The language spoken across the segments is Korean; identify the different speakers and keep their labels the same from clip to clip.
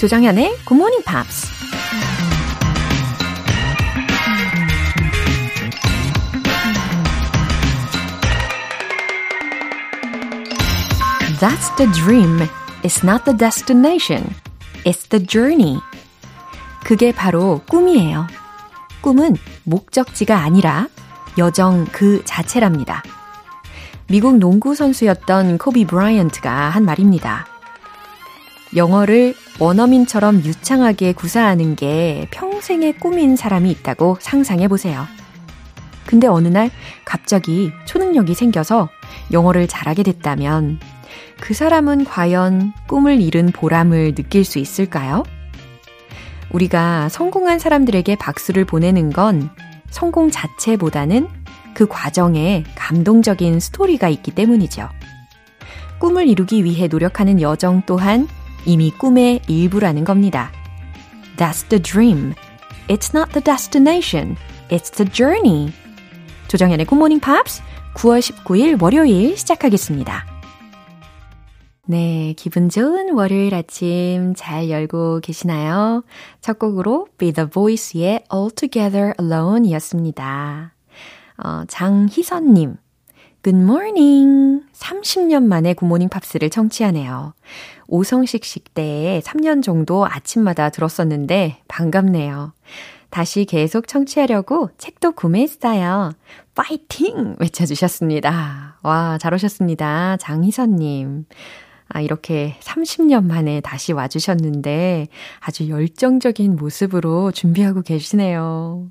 Speaker 1: 조정현의 Good Morning Pops. That's the dream. It's not the destination. It's the journey. 그게 바로 꿈이에요. 꿈은 목적지가 아니라 여정 그 자체랍니다. 미국 농구 선수였던 코비 브라이언트가 한 말입니다. 영어를 원어민처럼 유창하게 구사하는 게 평생의 꿈인 사람이 있다고 상상해 보세요. 근데 어느 날 갑자기 초능력이 생겨서 영어를 잘하게 됐다면 그 사람은 과연 꿈을 이룬 보람을 느낄 수 있을까요? 우리가 성공한 사람들에게 박수를 보내는 건 성공 자체보다는 그 과정에 감동적인 스토리가 있기 때문이죠. 꿈을 이루기 위해 노력하는 여정 또한 이미 꿈의 일부라는 겁니다. That's the dream. It's not the destination. It's the journey. 조정현의 굿모닝 팝스 9월 19일 월요일 시작하겠습니다. 네, 기분 좋은 월요일 아침 잘 열고 계시나요? 첫 곡으로 Be the Voice의 All Together Alone 이었습니다. 어, 장희선님, Morning. 30년 만에 굿모닝 팝스를 청취하네요. 오성식 식대에 3년 정도 아침마다 들었었는데 반갑네요. 다시 계속 청취하려고 책도 구매했어요. 파이팅! 외쳐주셨습니다. 와, 잘 오셨습니다. 장희선님. 아, 이렇게 30년 만에 다시 와주셨는데 아주 열정적인 모습으로 준비하고 계시네요.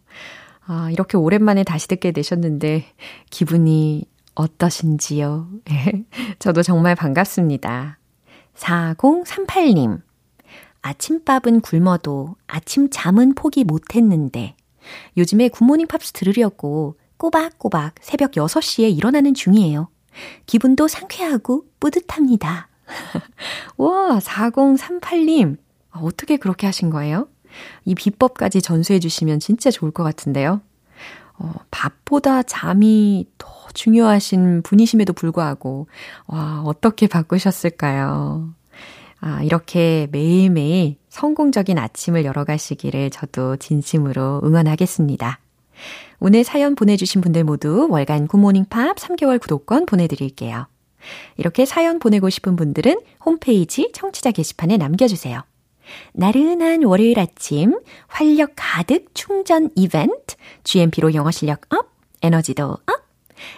Speaker 1: 아, 이렇게 오랜만에 다시 듣게 되셨는데 기분이 어떠신지요? 저도 정말 반갑습니다. 4038님. 아침밥은 굶어도 아침 잠은 포기 못했는데 요즘에 굿모닝 팝스 들으려고 꼬박꼬박 새벽 6시에 일어나는 중이에요. 기분도 상쾌하고 뿌듯합니다. 와, 4038님. 어떻게 그렇게 하신 거예요? 이 비법까지 전수해 주시면 진짜 좋을 것 같은데요. 어, 밥보다 잠이 더 중요하신 분이심에도 불구하고, 와, 어떻게 바꾸셨을까요? 아, 이렇게 매일매일 성공적인 아침을 열어가시기를 저도 진심으로 응원하겠습니다. 오늘 사연 보내주신 분들 모두 월간 굿모닝 팝 3개월 구독권 보내드릴게요. 이렇게 사연 보내고 싶은 분들은 홈페이지 청취자 게시판에 남겨주세요. 나른한 월요일 아침 활력 가득 충전 이벤트 GMP로 영어 실력 up, 에너지도 up.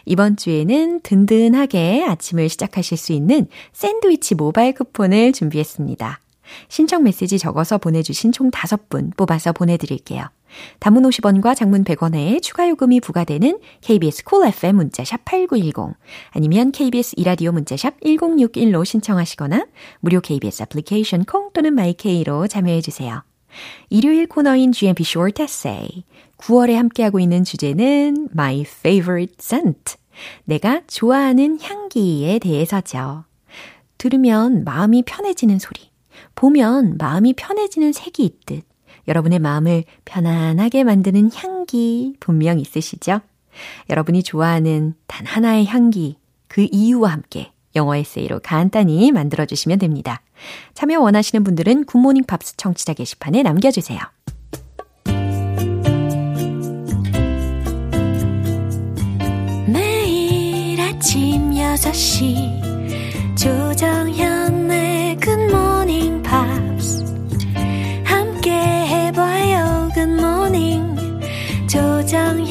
Speaker 1: 이번 주에는 든든하게 아침을 시작하실 수 있는 샌드위치 모바일 쿠폰을 준비했습니다. 신청 메시지 적어서 보내주신 총 5분 뽑아서 보내드릴게요. 단문 50원과 장문 100원의 추가 요금이 부과되는 KBS Cool FM 문자 샵 8910 아니면 KBS 이라디오 문자샵 1061로 신청하시거나 무료 KBS 애플리케이션 콩 또는 마이케이로 참여해 주세요. 일요일 코너인 GMP Short Essay 9월에 함께하고 있는 주제는 My Favorite Scent 내가 좋아하는 향기에 대해서죠. 들으면 마음이 편해지는 소리 보면 마음이 편해지는 색이 있듯 여러분의 마음을 편안하게 만드는 향기 분명 있으시죠? 여러분이 좋아하는 단 하나의 향기, 그 이유와 함께 영어 에세이로 간단히 만들어주시면 됩니다. 참여 원하시는 분들은 굿모닝 팝스 청취자 게시판에 남겨주세요. 매일 아침 6시 조정현의 굿모닝 팝스 조정현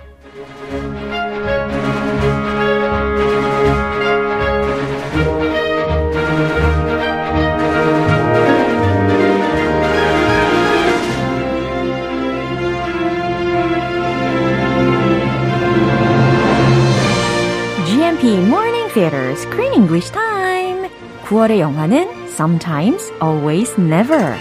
Speaker 1: English Time. 9월의 영화는 Sometimes, Always, Never.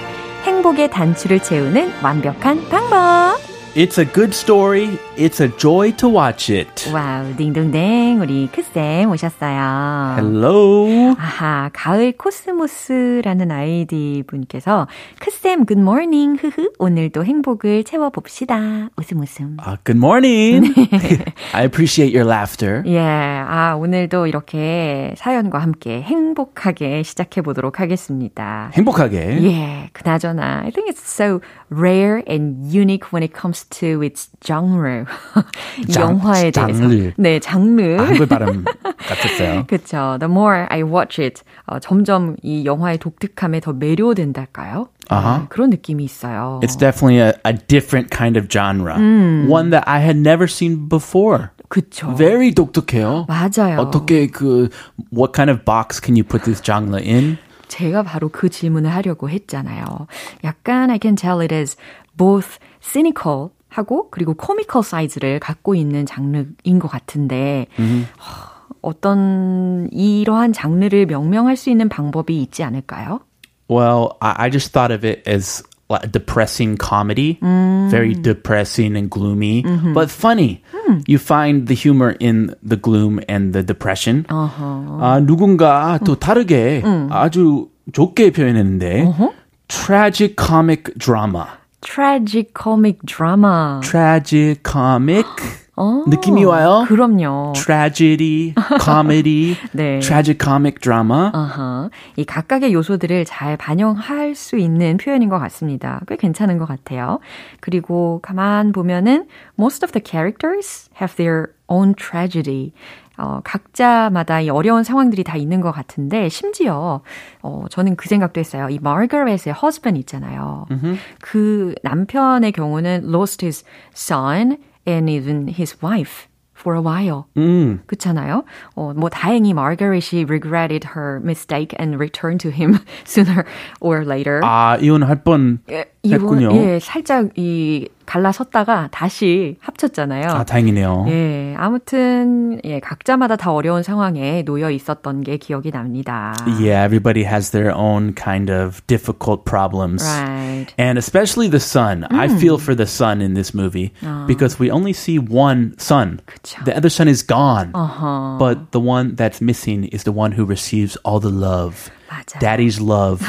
Speaker 1: 행복의 단추를 채우는 완벽한 방법.
Speaker 2: It's a good story. It's a joy to watch it.
Speaker 1: wow, 딩동댕. 우리 크쌤 오셨어요.
Speaker 2: Hello.
Speaker 1: 아하, 가을 코스모스라는 아이디 분께서 크쌤 good morning. 흐흐. 오늘도 행복을 채워봅시다. 웃음 웃음.
Speaker 2: Uh, good morning. I appreciate your laughter.
Speaker 1: 예, 아, 오늘도 이렇게 사연과 함께 행복하게 시작해 보도록 하겠습니다.
Speaker 2: 행복하게.
Speaker 1: 예, 그나저나, I think it's so rare and unique when it comes to its genre. 이
Speaker 2: 장-
Speaker 1: 영화에 대해서.
Speaker 2: 장르.
Speaker 1: 네, 장르.
Speaker 2: 아, 한글 발음 같았어요.
Speaker 1: 그쵸. The more I watch it, 어, 점점 이 영화의 독특함에 더 매료된달까요?
Speaker 2: 아,
Speaker 1: 그런 느낌이 있어요.
Speaker 2: It's definitely a, a different kind of genre. One that I had never seen before.
Speaker 1: 그쵸.
Speaker 2: Very 독특해요.
Speaker 1: 맞아요.
Speaker 2: 어떻게 그 what kind of box can you put this genre in?
Speaker 1: 제가 바로 그 질문을 하려고 했잖아요. 약간 I can tell it is both cynical 하고 그리고 코미컬 사이즈를 갖고 있는 장르인 것 같은데 어, 어떤 이러한 장르를 명명할 수 있는 방법이 있지 않을까요?
Speaker 2: Well, I, just thought of it as a depressing comedy, very depressing and gloomy, but funny. You find the humor in the gloom and the depression. 아, 누군가 또 다르게 아주 좋게 표현했는데 tragic comic drama.
Speaker 1: Tragic comic drama.
Speaker 2: tragic comic 느낌이 와요.
Speaker 1: 그럼요.
Speaker 2: tragedy, comedy,
Speaker 1: 네.
Speaker 2: tragic comic drama.
Speaker 1: 아하. 이 각각의 요소들을 잘 반영할 수 있는 표현인 것 같습니다. 꽤 괜찮은 것 같아요. 그리고 가만 보면은 most of the characters have their own tragedy. 어, 각자마다 이 어려운 상황들이 다 있는 것 같은데 심지어 어, 저는 그 생각도 했어요. 이 마거렛의 husband 있잖아요. 그 남편의 경우는 lost his son and even his wife for a while.
Speaker 2: 음,
Speaker 1: 그렇잖아요. 어, 뭐 다행히 Margaret이 regretted her mistake and returned to him sooner or later.
Speaker 2: 아 이혼할 뻔
Speaker 1: 예. 이번 예, 살짝 이 갈라섰다가 다시 합쳤잖아요.
Speaker 2: 아 다행이네요.
Speaker 1: 예, 아무튼 예, 각자마다 다 어려운 상황에 놓여 있었던 게 기억이 납니다.
Speaker 2: Yeah, everybody has their own kind of difficult problems.
Speaker 1: Right.
Speaker 2: And especially the son. I feel for the son in this movie because we only see one son.
Speaker 1: 그쵸.
Speaker 2: The other son is gone.
Speaker 1: 어허.
Speaker 2: But the one that's missing is the one who receives all the love.
Speaker 1: 맞아요.
Speaker 2: Daddy's love.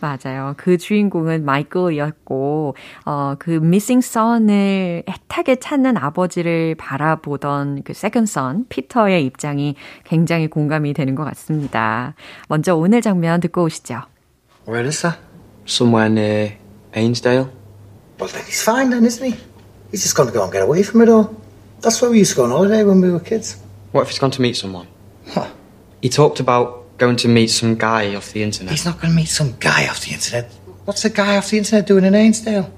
Speaker 1: 맞아요. 그 주인공은 마이클이었고, 어, 그 missing son을 애타게 찾는 아버지를 바라보던 그 second son, 피터의 입장이 굉장히 공감이 되는 것 같습니다. 먼저 오늘 장면 듣고 오시죠.
Speaker 3: Where is that? Somewhere near Ainsdale.
Speaker 4: Well, then he's fine then, isn't he? He's just going to go and get away from it all. That's where we used to go on holiday when we were kids.
Speaker 3: What if he's gone to meet someone?
Speaker 4: Huh.
Speaker 3: He talked about going to meet some guy off the internet.
Speaker 4: He's not going to meet some guy off the internet. What's a guy off the internet doing in Ainsdale?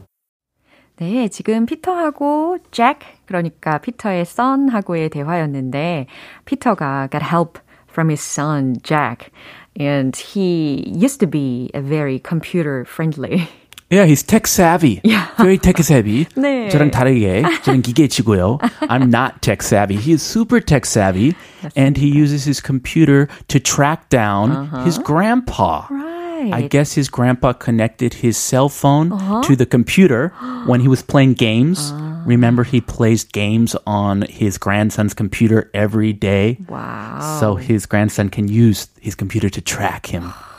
Speaker 1: 네, 지금 피터하고 잭, 그러니까 피터의 son하고의 대화였는데, 피터가 got help from his son, Jack. And he used to be a very computer friendly.
Speaker 2: Yeah, he's tech savvy. Very tech savvy.
Speaker 1: 네.
Speaker 2: 저랑 다르게 저는 기계치고요. I'm not tech savvy. He is super tech savvy and he uses his computer to track down his grandpa.
Speaker 1: Right.
Speaker 2: I guess his grandpa connected his cell phone to the computer when he was playing games. Remember, he plays games on his grandson's computer every day.
Speaker 1: wow.
Speaker 2: So his grandson can use his computer to track him.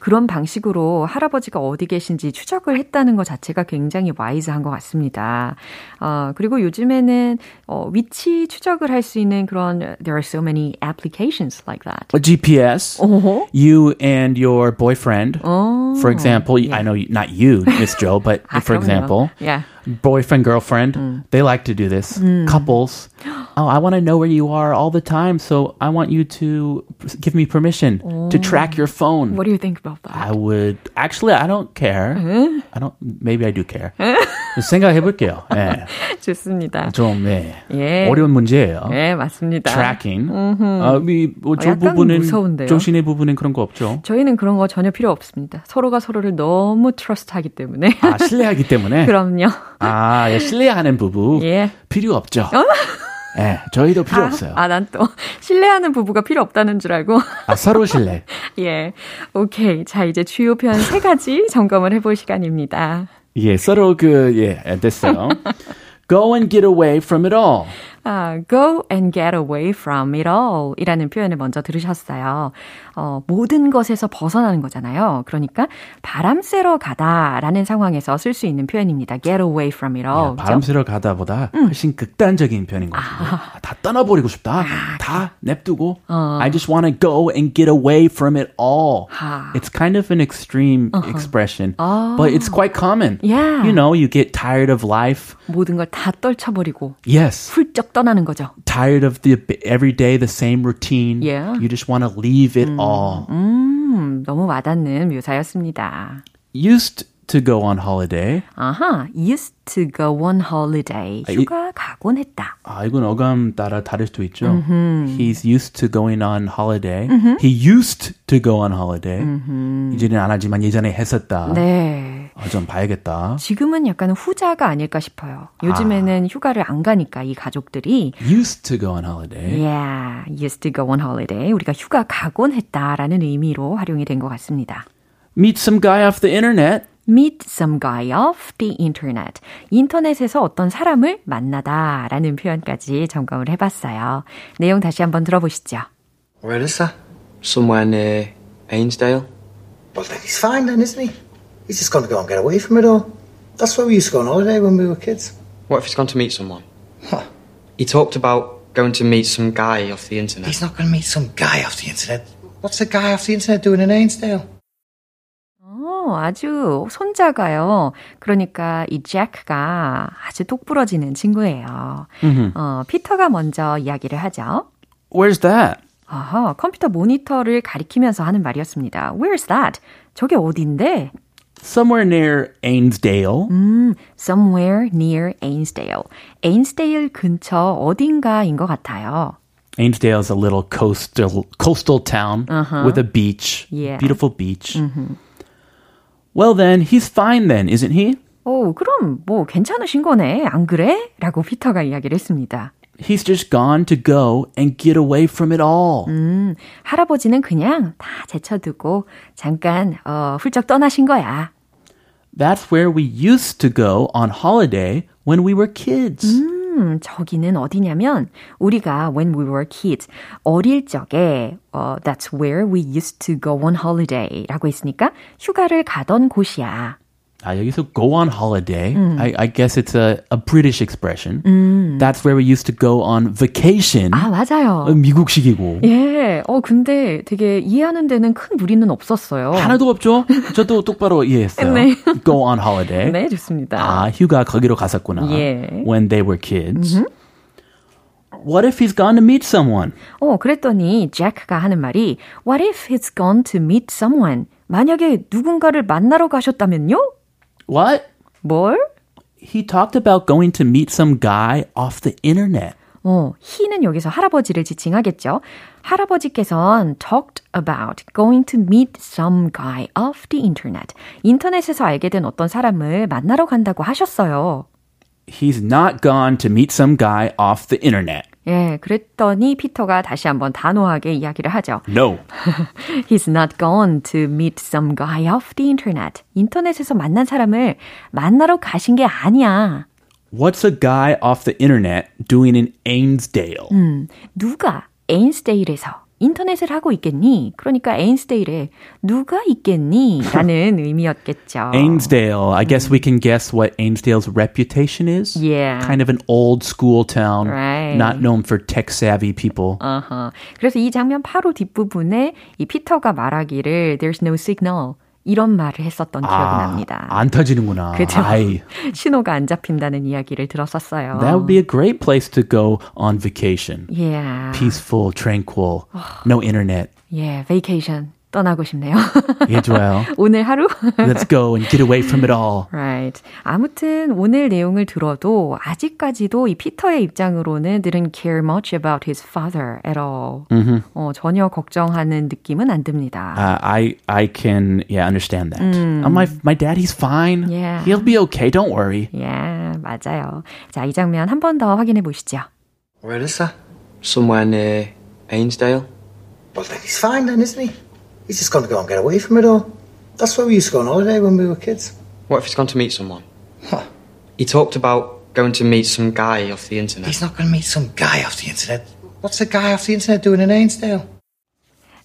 Speaker 1: 그런 방식으로 할아버지가 어디 계신지 추적을 했다는 것 자체가 굉장히 와이즈한 것 같습니다. 어, 그리고 요즘에는 어, 위치 추적을 할 수 있는 그런 there are so many applications like that.
Speaker 2: A GPS.
Speaker 1: 어허.
Speaker 2: You and your boyfriend, for example, I know not you, Miss Joe, but
Speaker 1: 아,
Speaker 2: for
Speaker 1: 그럼요.
Speaker 2: example,
Speaker 1: Yeah.
Speaker 2: boyfriend, girlfriend, they like to do this. Couples. Oh, I want to know where you are all the time, so I want you to give me permission to track your phone.
Speaker 1: What do you think about that?
Speaker 2: I would actually I don't care. I don't maybe I do care. 생각해 볼게요. 예.
Speaker 1: 좋습니다.
Speaker 2: 좀 네.
Speaker 1: 예.
Speaker 2: 어려운 문제예요.
Speaker 1: 네, 맞습니다.
Speaker 2: tracking. 아, 이, 뭐, 저
Speaker 1: 약간
Speaker 2: 부분은
Speaker 1: 무서운데요?
Speaker 2: 정신의 부분은 그런 거 없죠.
Speaker 1: 저희는 그런 거 전혀 필요 없습니다. 서로가 서로를 너무 트러스트하기 때문에.
Speaker 2: 아, 신뢰하기 때문에.
Speaker 1: 그럼요.
Speaker 2: 아, 예, 신뢰하는 부부
Speaker 1: 예.
Speaker 2: 필요 없죠. 예, 저희도 필요 없어요.
Speaker 1: 아, 난 또 신뢰하는 부부가 필요 없다는 줄 알고.
Speaker 2: 아, 서로 신뢰.
Speaker 1: 예. 오케이. 자, 이제 주요 표현 세 가지 점검을 해볼 시간입니다.
Speaker 2: 예, 서로 그, 예, 됐어요. Go and get away from it all.
Speaker 1: 아, go and get away from it all 이라는 표현을 먼저 들으셨어요. 어, 모든 것에서 벗어나는 거잖아요. 그러니까 바람 쐬러 가다라는 상황에서 쓸 수 있는 표현입니다. get away from it all.
Speaker 2: 야, 바람 쐬러 가다보다 훨씬 극단적인 편인 것 같아요. 다 떠나버리고 싶다. 다 냅두고. I just want to go and get away from it all.
Speaker 1: 아.
Speaker 2: It's kind of an extreme expression, but it's quite common.
Speaker 1: Yeah.
Speaker 2: You know, you get tired of life.
Speaker 1: 모든 걸 다 떨쳐버리고
Speaker 2: Yes.
Speaker 1: 훌쩍 떠나는 거죠.
Speaker 2: Tired of the every day the same routine.
Speaker 1: Yeah.
Speaker 2: You just want to leave it all.
Speaker 1: 음, 너무 와닿는 묘사였습니다.
Speaker 2: Used to go on holiday.
Speaker 1: 아하, used to go on holiday.
Speaker 2: 이-
Speaker 1: 휴가 가곤 했다.
Speaker 2: 아, 이건 어감 따라 다를 수도 있죠. He's used to going on holiday. He used to go on holiday. 이제는 안 하지만 예전에 했었다.
Speaker 1: 네.
Speaker 2: 아, 좀 봐야겠다.
Speaker 1: 지금은 약간 후자가 아닐까 싶어요. 요즘에는 휴가를 안 가니까 이 가족들이
Speaker 2: Used to go on holiday.
Speaker 1: Yeah, used to go on holiday. 우리가 휴가 가곤 했다라는 의미로 활용이 된 것 같습니다.
Speaker 2: Meet some guy off the internet.
Speaker 1: Meet some guy off the internet. 인터넷에서 어떤 사람을 만나다 라는 표현까지 점검을 해봤어요. 내용 다시 한번 들어보시죠.
Speaker 3: Where is that? Somewhere near Ainsdale.
Speaker 4: Well, then he's fine then, isn't he? He's just going to go and get away from it all. That's where we used to go on holiday when we were kids.
Speaker 3: What if he's gone to meet someone? He talked about going to meet some guy off the internet.
Speaker 4: He's not going to meet some guy off the internet. What's the guy off the internet doing in Ainsdale?
Speaker 1: 어, 아주 손자가요. 그러니까 이 잭가 아주 똑부러지는 친구예요. 어, 피터가 먼저 이야기를 하죠.
Speaker 2: Where's that?
Speaker 1: 아하, 컴퓨터 모니터를 가리키면서 하는 말이었습니다. Where's that? 저게 어딘데?
Speaker 2: Somewhere near Ainsdale.
Speaker 1: 음, somewhere near Ainsdale. Ainsdale 근처 어딘가인 것 같아요.
Speaker 2: Ainsdale is a little coastal coastal town with a beach.
Speaker 1: Yeah.
Speaker 2: Beautiful beach. Well then, he's fine then, isn't he?
Speaker 1: 오, 그럼 뭐 괜찮으신 거네, 안 그래? 라고 피터가 이야기를 했습니다.
Speaker 2: He's just gone to go and get away from it all.
Speaker 1: 음, 할아버지는 그냥 다 제쳐두고 잠깐 어, 훌쩍 떠나신 거야.
Speaker 2: That's where we used to go on holiday when we were kids.
Speaker 1: 음, 저기는 어디냐면 우리가 when we were kids 어릴 적에 어, that's where we used to go on holiday라고 했으니까 휴가를 가던 곳이야.
Speaker 2: 아, 여기서 go on holiday. I, I guess it's a, a British expression. That's where we used to go on vacation.
Speaker 1: 아 맞아요.
Speaker 2: 어, 미국식이고.
Speaker 1: 예, 어 근데 되게 이해하는 데는 큰 무리는 없었어요.
Speaker 2: 하나도 없죠? 저도 똑바로 이해했어요.
Speaker 1: 네.
Speaker 2: Go on holiday.
Speaker 1: 네, 좋습니다.
Speaker 2: 아, 휴가 거기로 갔었구나.
Speaker 1: 예.
Speaker 2: When they were kids. What if he's gone to meet someone?
Speaker 1: 어, 그랬더니 잭가 하는 말이 What if he's gone to meet someone? 만약에 누군가를 만나러 가셨다면요?
Speaker 2: What?
Speaker 1: 뭘?
Speaker 2: He talked about going to meet some guy off the internet.
Speaker 1: 어, he는 여기서 할아버지를 지칭하겠죠. 할아버지께서는 talked about going to meet some guy off the internet. 인터넷에서 알게 된 어떤 사람을 만나러 간다고 하셨어요.
Speaker 2: He's not gone to meet some guy off the internet.
Speaker 1: 예, 그랬더니 피터가 다시 한번 단호하게 이야기를 하죠.
Speaker 2: No.
Speaker 1: He's not gone to meet some guy off the internet. 인터넷에서 만난 사람을 만나러 가신 게 아니야.
Speaker 2: What's a guy off the internet doing in Ainsdale?
Speaker 1: 누가 에인스데일에서 인터넷을 하고 있겠니? 그러니까 에인스데일에 누가 있겠니? 라는 의미였겠죠.
Speaker 2: Ainsdale. I guess we can guess what Ainsdale's reputation is.
Speaker 1: Yeah.
Speaker 2: Kind of an old school town,
Speaker 1: Right.
Speaker 2: not known for tech savvy people.
Speaker 1: 어허. 그래서 이 장면 바로 뒷부분에 이 피터가 말하기를 There's no signal 이런 말을 했었던 기억이 납니다.
Speaker 2: 안 터지는구나.
Speaker 1: 그죠? 신호가 안 잡힌다는 이야기를 들었었어요.
Speaker 2: that would be a great place to go on vacation.
Speaker 1: Yeah.
Speaker 2: Peaceful, tranquil, no internet.
Speaker 1: 예, 베이케이션 떠나고 싶네요.
Speaker 2: 예, 좋아요.
Speaker 1: 오늘 하루?
Speaker 2: Let's go and get away from it all.
Speaker 1: Right. 아무튼 오늘 내용을 들어도 아직까지도 이 피터의 입장으로는 didn't care much about his father at all. 어, 전혀 걱정하는 느낌은 안 듭니다.
Speaker 2: Uh, I I can yeah understand that. Uh, my my dad he's fine.
Speaker 1: Yeah.
Speaker 2: He'll be okay. Don't worry.
Speaker 1: 예, 맞아요. 자, 이 장면 한 번 더 확인해 보시죠.
Speaker 3: Where is that? Somewhere near Ainsdale.
Speaker 4: Well, then he's fine then, isn't he? He's just going to go and get away from it all. That's where we used to go on holiday when we were kids.
Speaker 3: What if he's gone to meet someone?
Speaker 4: Huh.
Speaker 3: He talked about going to meet some guy off the internet.
Speaker 4: He's not going to meet some guy off the internet. What's a guy off the internet doing in Ainsdale?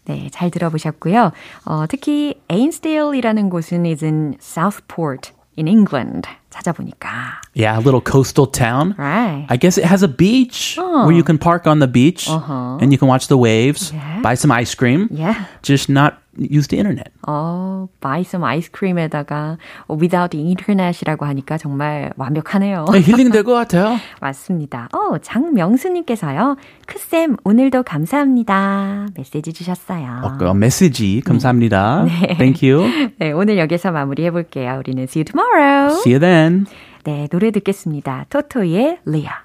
Speaker 1: 네, 잘 들어보셨고요. 어, 특히 Ainsdale이라는 곳은 is in Southport in England. 찾아보니까.
Speaker 2: Yeah, a little coastal town.
Speaker 1: Right.
Speaker 2: I guess it has a beach where you can park on the beach and you can watch the waves,
Speaker 1: Yeah.
Speaker 2: buy some ice cream,
Speaker 1: Yeah.
Speaker 2: just not use the internet.
Speaker 1: 어, buy some ice cream에다가 without the internet이라고 하니까 정말 완벽하네요.
Speaker 2: 네, 힐링 될 것 같아요.
Speaker 1: 맞습니다. 어, 장명수님께서요. 크쌤, 오늘도 감사합니다. 메시지 주셨어요.
Speaker 2: 어, 그 메시지 감사합니다. Thank you.
Speaker 1: 네, 오늘 여기서 마무리해 볼게요. 우리는 see you tomorrow.
Speaker 2: See you then.
Speaker 1: 네, 노래 듣겠습니다. 토토의 리아.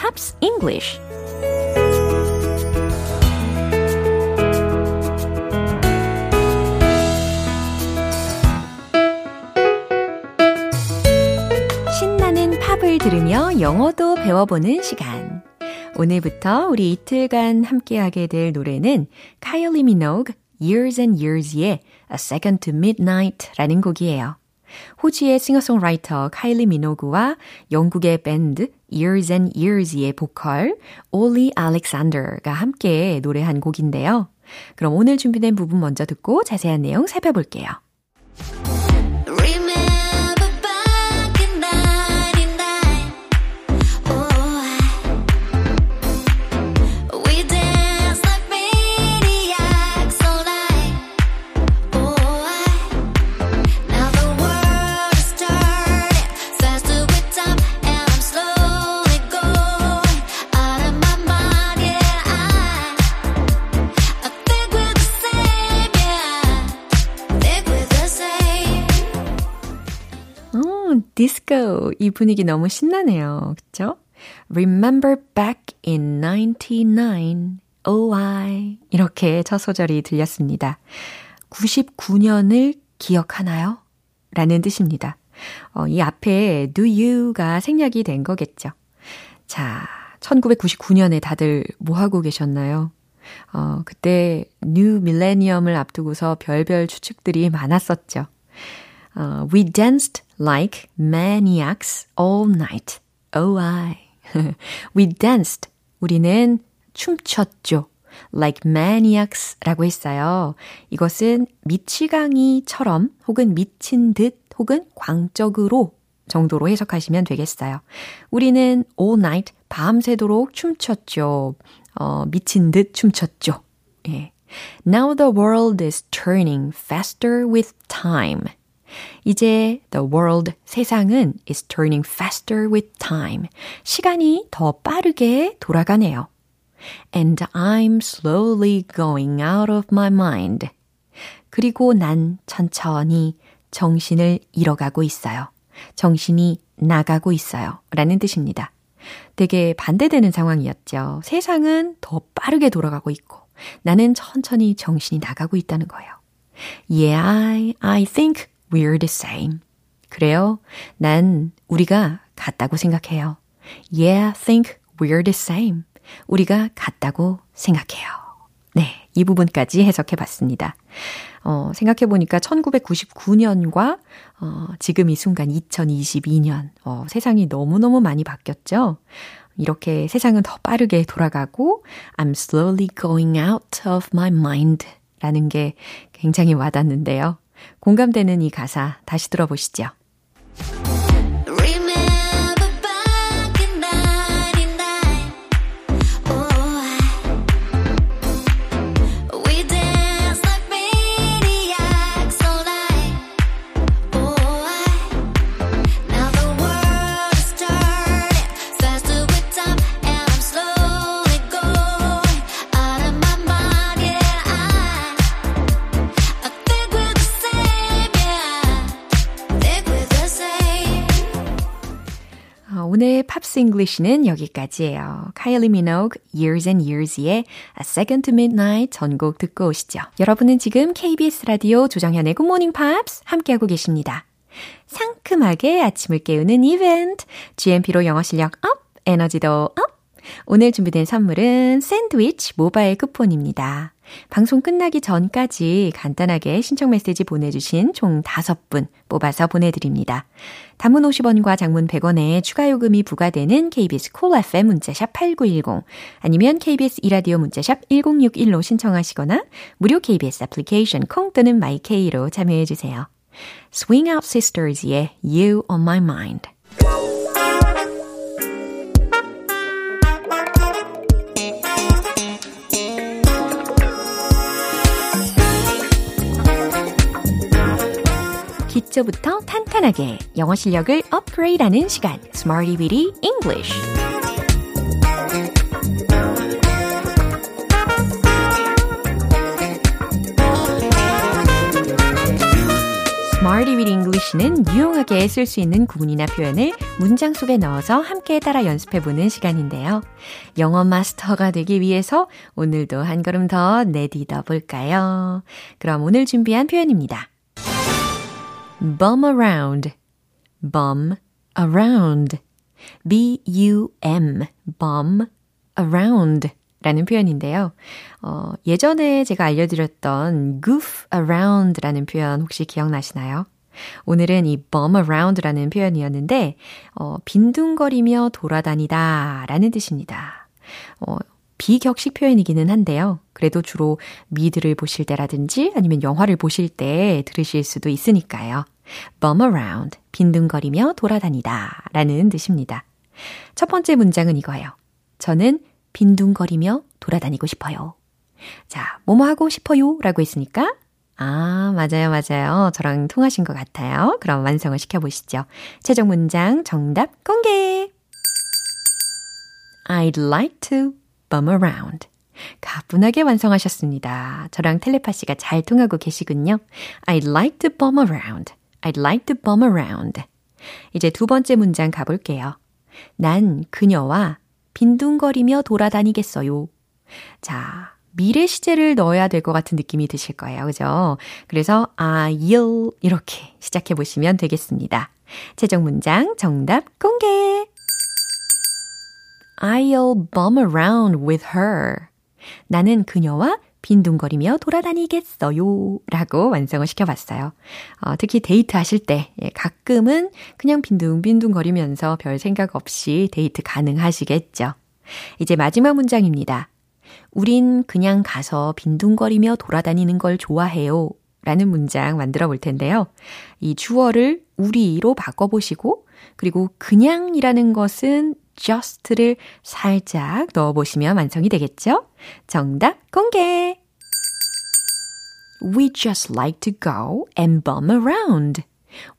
Speaker 1: English 신나는 팝을 들으며 영어도 배워보는 시간. 오늘부터 우리 이틀간 함께하게 될 노래는 카일리 미노그 Years and Years의 A Second to Midnight라는 곡이에요. 호주의 싱어송라이터 카일리 미노그와 영국의 밴드 Years and Years의 보컬 올리 알렉산더가 함께 노래한 곡인데요. 그럼 오늘 준비된 부분 먼저 듣고 자세한 내용 살펴볼게요. 디스코. 이 분위기 너무 신나네요. 그쵸? Remember back in 99. Oh, I. 이렇게 첫 소절이 들렸습니다. 99년을 기억하나요? 라는 뜻입니다. 어, 이 앞에 do you가 생략이 된 거겠죠. 자, 1999년에 다들 뭐 하고 계셨나요? 어, 그때 뉴 밀레니엄을 앞두고서 별별 추측들이 많았었죠. 어, we danced like maniacs all night. Oh, I. we danced. 우리는 춤췄죠. like maniacs 라고 했어요. 이것은 미치광이처럼 혹은 미친 듯 혹은 광적으로 정도로 해석하시면 되겠어요. 우리는 all night 밤새도록 춤췄죠. 어, 미친 듯 춤췄죠. 예. Now the world is turning faster with time. 이제 the world 세상은 is turning faster with time. 시간이 더 빠르게 돌아가네요. And I'm slowly going out of my mind. 그리고 난 천천히 정신을 잃어가고 있어요. 정신이 나가고 있어요. 라는 뜻입니다. 되게 반대되는 상황이었죠. 세상은 더 빠르게 돌아가고 있고 나는 천천히 정신이 나가고 있다는 거예요. Yeah, I, think we're the same. 그래요. 난 우리가 같다고 생각해요. Yeah, think we're the same. 우리가 같다고 생각해요. 네, 이 부분까지 해석해 봤습니다. 어, 생각해 보니까 1999년과 어, 지금 이 순간 2022년 어, 세상이 너무너무 많이 바뀌었죠. 이렇게 세상은 더 빠르게 돌아가고 I'm slowly going out of my mind 라는 게 굉장히 와닿는데요. 공감되는 이 가사 다시 들어보시죠. Pops English는 여기까지예요. Kylie Minogue Years and Years의 A Second to Midnight 전곡 듣고 오시죠. 여러분은 지금 KBS 라디오 조정현의 Good Morning Pops 함께하고 계십니다. 상큼하게 아침을 깨우는 이벤트 GMP로 영어 실력 up, 에너지도 up! 오늘 준비된 선물은 샌드위치 모바일 쿠폰입니다. 방송 끝나기 전까지 간단하게 신청 메시지 보내주신 총 5분 뽑아서 보내드립니다. 단문 50원과 장문 100원에 추가 요금이 부과되는 KBS 콜 cool FM 문자샵 8910 아니면 KBS 이라디오 문자샵 1061로 신청하시거나 무료 KBS 애플리케이션 콩 또는 마이케이로 참여해주세요. Swing Out Sisters의 You on My Mind 기초부터 탄탄하게 영어 실력을 업그레이드하는 시간 Smarty Weedy English Smarty with English는 유용하게 쓸 수 있는 구문이나 표현을 문장 속에 넣어서 함께 따라 연습해보는 시간인데요. 영어 마스터가 되기 위해서 오늘도 한 걸음 더 내딛어 볼까요? 그럼 오늘 준비한 표현입니다. Bum around, bum around, b-u-m, bum around 라는 표현인데요. 어, 예전에 제가 알려드렸던 goof around라는 표현 혹시 기억나시나요? 오늘은 이 bum around라는 표현이었는데, 어, 빈둥거리며 돌아다니다 라는 뜻입니다. 어, 비격식 표현이기는 한데요. 그래도 주로 미드를 보실 때라든지 아니면 영화를 보실 때 들으실 수도 있으니까요. bum around, 빈둥거리며 돌아다니다 라는 뜻입니다. 첫 번째 문장은 이거예요. 저는 빈둥거리며 돌아다니고 싶어요. 자, 뭐뭐 하고 싶어요? 라고 했으니까, 아, 맞아요, 맞아요. 저랑 통하신 것 같아요. 그럼 완성을 시켜보시죠. 최종 문장 정답 공개! I'd like to bum around. 가뿐하게 완성하셨습니다. 저랑 텔레파시가 잘 통하고 계시군요. I'd like to bum around. I'd like to bum around. 이제 두 번째 문장 가볼게요. 난 그녀와 빈둥거리며 돌아다니겠어요. 자, 미래 시제를 넣어야 될 것 같은 느낌이 드실 거예요. 그죠? 그래서 I'll 이렇게 시작해 보시면 되겠습니다. 최종 문장 정답 공개! I'll bum around with her. 나는 그녀와 빈둥거리며 돌아다니겠어요. 라고 완성을 시켜봤어요. 어, 특히 데이트 하실 때, 예, 가끔은 그냥 빈둥빈둥거리면서 별 생각 없이 데이트 가능하시겠죠. 이제 마지막 문장입니다. 우린 그냥 가서 빈둥거리며 돌아다니는 걸 좋아해요. 라는 문장 만들어 볼 텐데요. 이 주어를 우리로 바꿔보시고, 그리고 그냥이라는 것은 just를 살짝 넣어보시면 완성이 되겠죠? 정답 공개! We just like to go and bum around.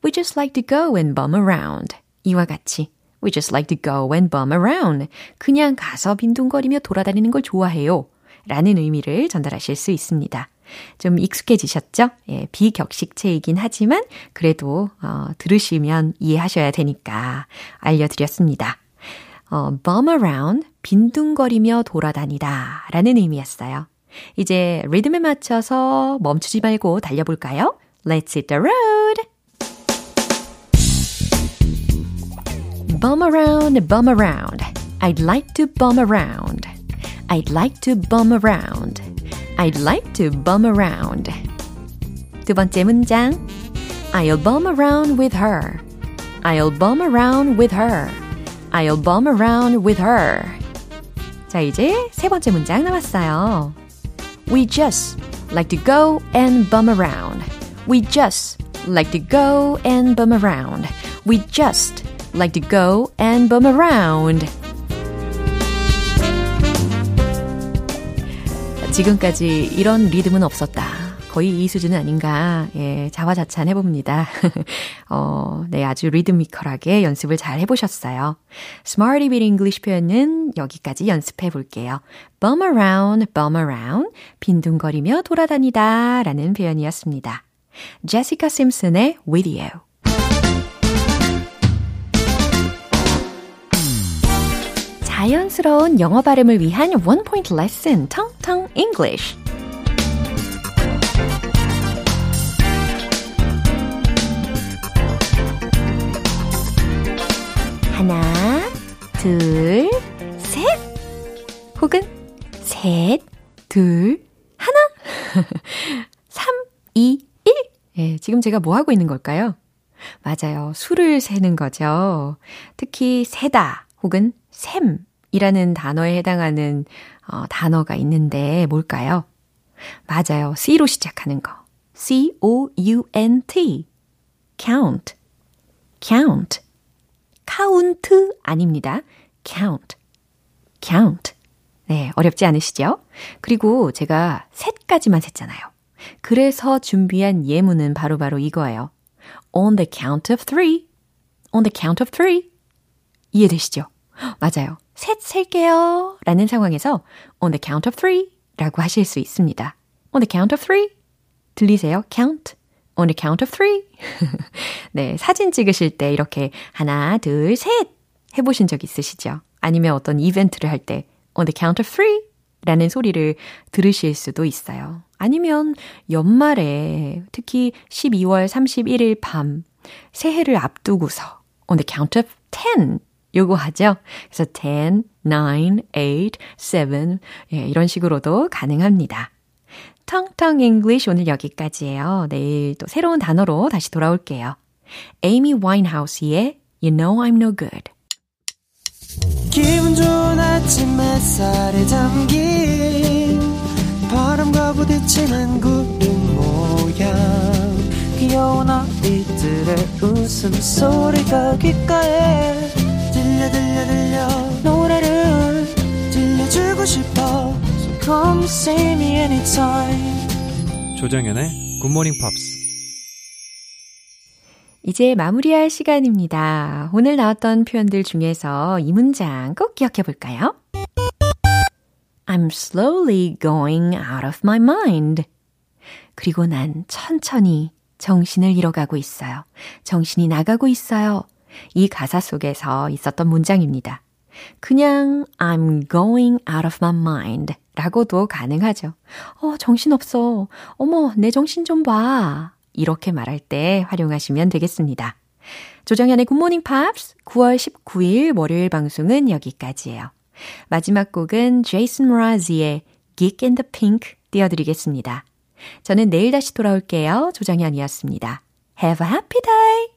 Speaker 1: We just like to go and bum around. 이와 같이 We just like to go and bum around. 그냥 가서 빈둥거리며 돌아다니는 걸 좋아해요. 라는 의미를 전달하실 수 있습니다. 좀 익숙해지셨죠? 예, 비격식체이긴 하지만 그래도 어, 들으시면 이해하셔야 되니까 알려드렸습니다. 어, bum around, 빈둥거리며 돌아다니다 라는 의미였어요. 이제 리듬에 맞춰서 멈추지 말고 달려볼까요? Let's hit the road! Bum around, bum around. I'd like to bum around. I'd like to bum around. I'd like to bum around. 두 번째 문장. I'll bum around with her. I'll bum around with her. I'll bum around with her. 자, 이제 세 번째 문장 남았어요. We just like to go and bum around. We just like to go and bum around. We just like to go and bum around. 지금까지 이런 리듬은 없었다. 거의 이 수준은 아닌가, 예, 자화자찬 해봅니다. 어, 네, 아주 리드미컬하게 연습을 잘 해보셨어요. Smarty Bit English 표현은 여기까지 연습해 볼게요. bum around, bum around, 빈둥거리며 돌아다니다 라는 표현이었습니다. 심슨의 With You. 자연스러운 영어 발음을 위한 원 포인트 레슨, 텅텅 English. 하나, 둘, 셋. 혹은 셋, 둘, 하나. 3, 2, 1. 예, 지금 제가 뭐 하고 있는 걸까요? 맞아요. 수를 세는 거죠. 특히 세다 혹은 셈이라는 단어에 해당하는 어, 단어가 있는데 뭘까요? 맞아요. C로 시작하는 거. C-O-U-N-T. count. count. 카운트 아닙니다. count. count. 네, 어렵지 않으시죠? 그리고 제가 셋까지만 셌잖아요. 그래서 준비한 예문은 바로바로 바로 이거예요. On the count of three. On the count of three. 이해되시죠? 맞아요. 셋 셀게요. 라는 상황에서 on the count of three 라고 하실 수 있습니다. on the count of three. 들리세요? count. On the count of three. 네, 사진 찍으실 때 이렇게 하나, 둘, 셋 해보신 적 있으시죠? 아니면 어떤 이벤트를 할 때 on the count of three 라는 소리를 들으실 수도 있어요. 아니면 연말에 특히 12월 31일 밤 새해를 앞두고서 on the count of 10 요거 하죠. 그래서 10, 9, 8, 7 예, 이런 식으로도 가능합니다. 텅텅 English 오늘 여기까지예요. 내일 또 새로운 단어로 다시 돌아올게요. 에이미 와인하우스의 You Know I'm No Good.
Speaker 5: 기분 좋은 아침 햇살에 담긴 바람과 부딪히는 구름 모양 귀여운 아이들의 웃음소리가 귓가에 들려 들려 들려 노래를 들려주고 싶어 come see me anytime
Speaker 6: 조정연의 굿모닝 팝스
Speaker 1: 이제 마무리할 시간입니다. 오늘 나왔던 표현들 중에서 이 문장 꼭 기억해 볼까요? I'm slowly going out of my mind. 그리고 난 천천히 정신을 잃어가고 있어요. 정신이 나가고 있어요. 이 가사 속에서 있었던 문장입니다. 그냥 I'm going out of my mind 라고도 가능하죠. 어, 정신없어. 어머, 내 정신 좀 봐. 이렇게 말할 때 활용하시면 되겠습니다. 조정현의 굿모닝 팝스 9월 19일 월요일 방송은 여기까지예요. 마지막 곡은 제이슨 모라지의 Geek in the Pink 띄워드리겠습니다. 저는 내일 다시 돌아올게요. 조정현이었습니다. Have a happy day!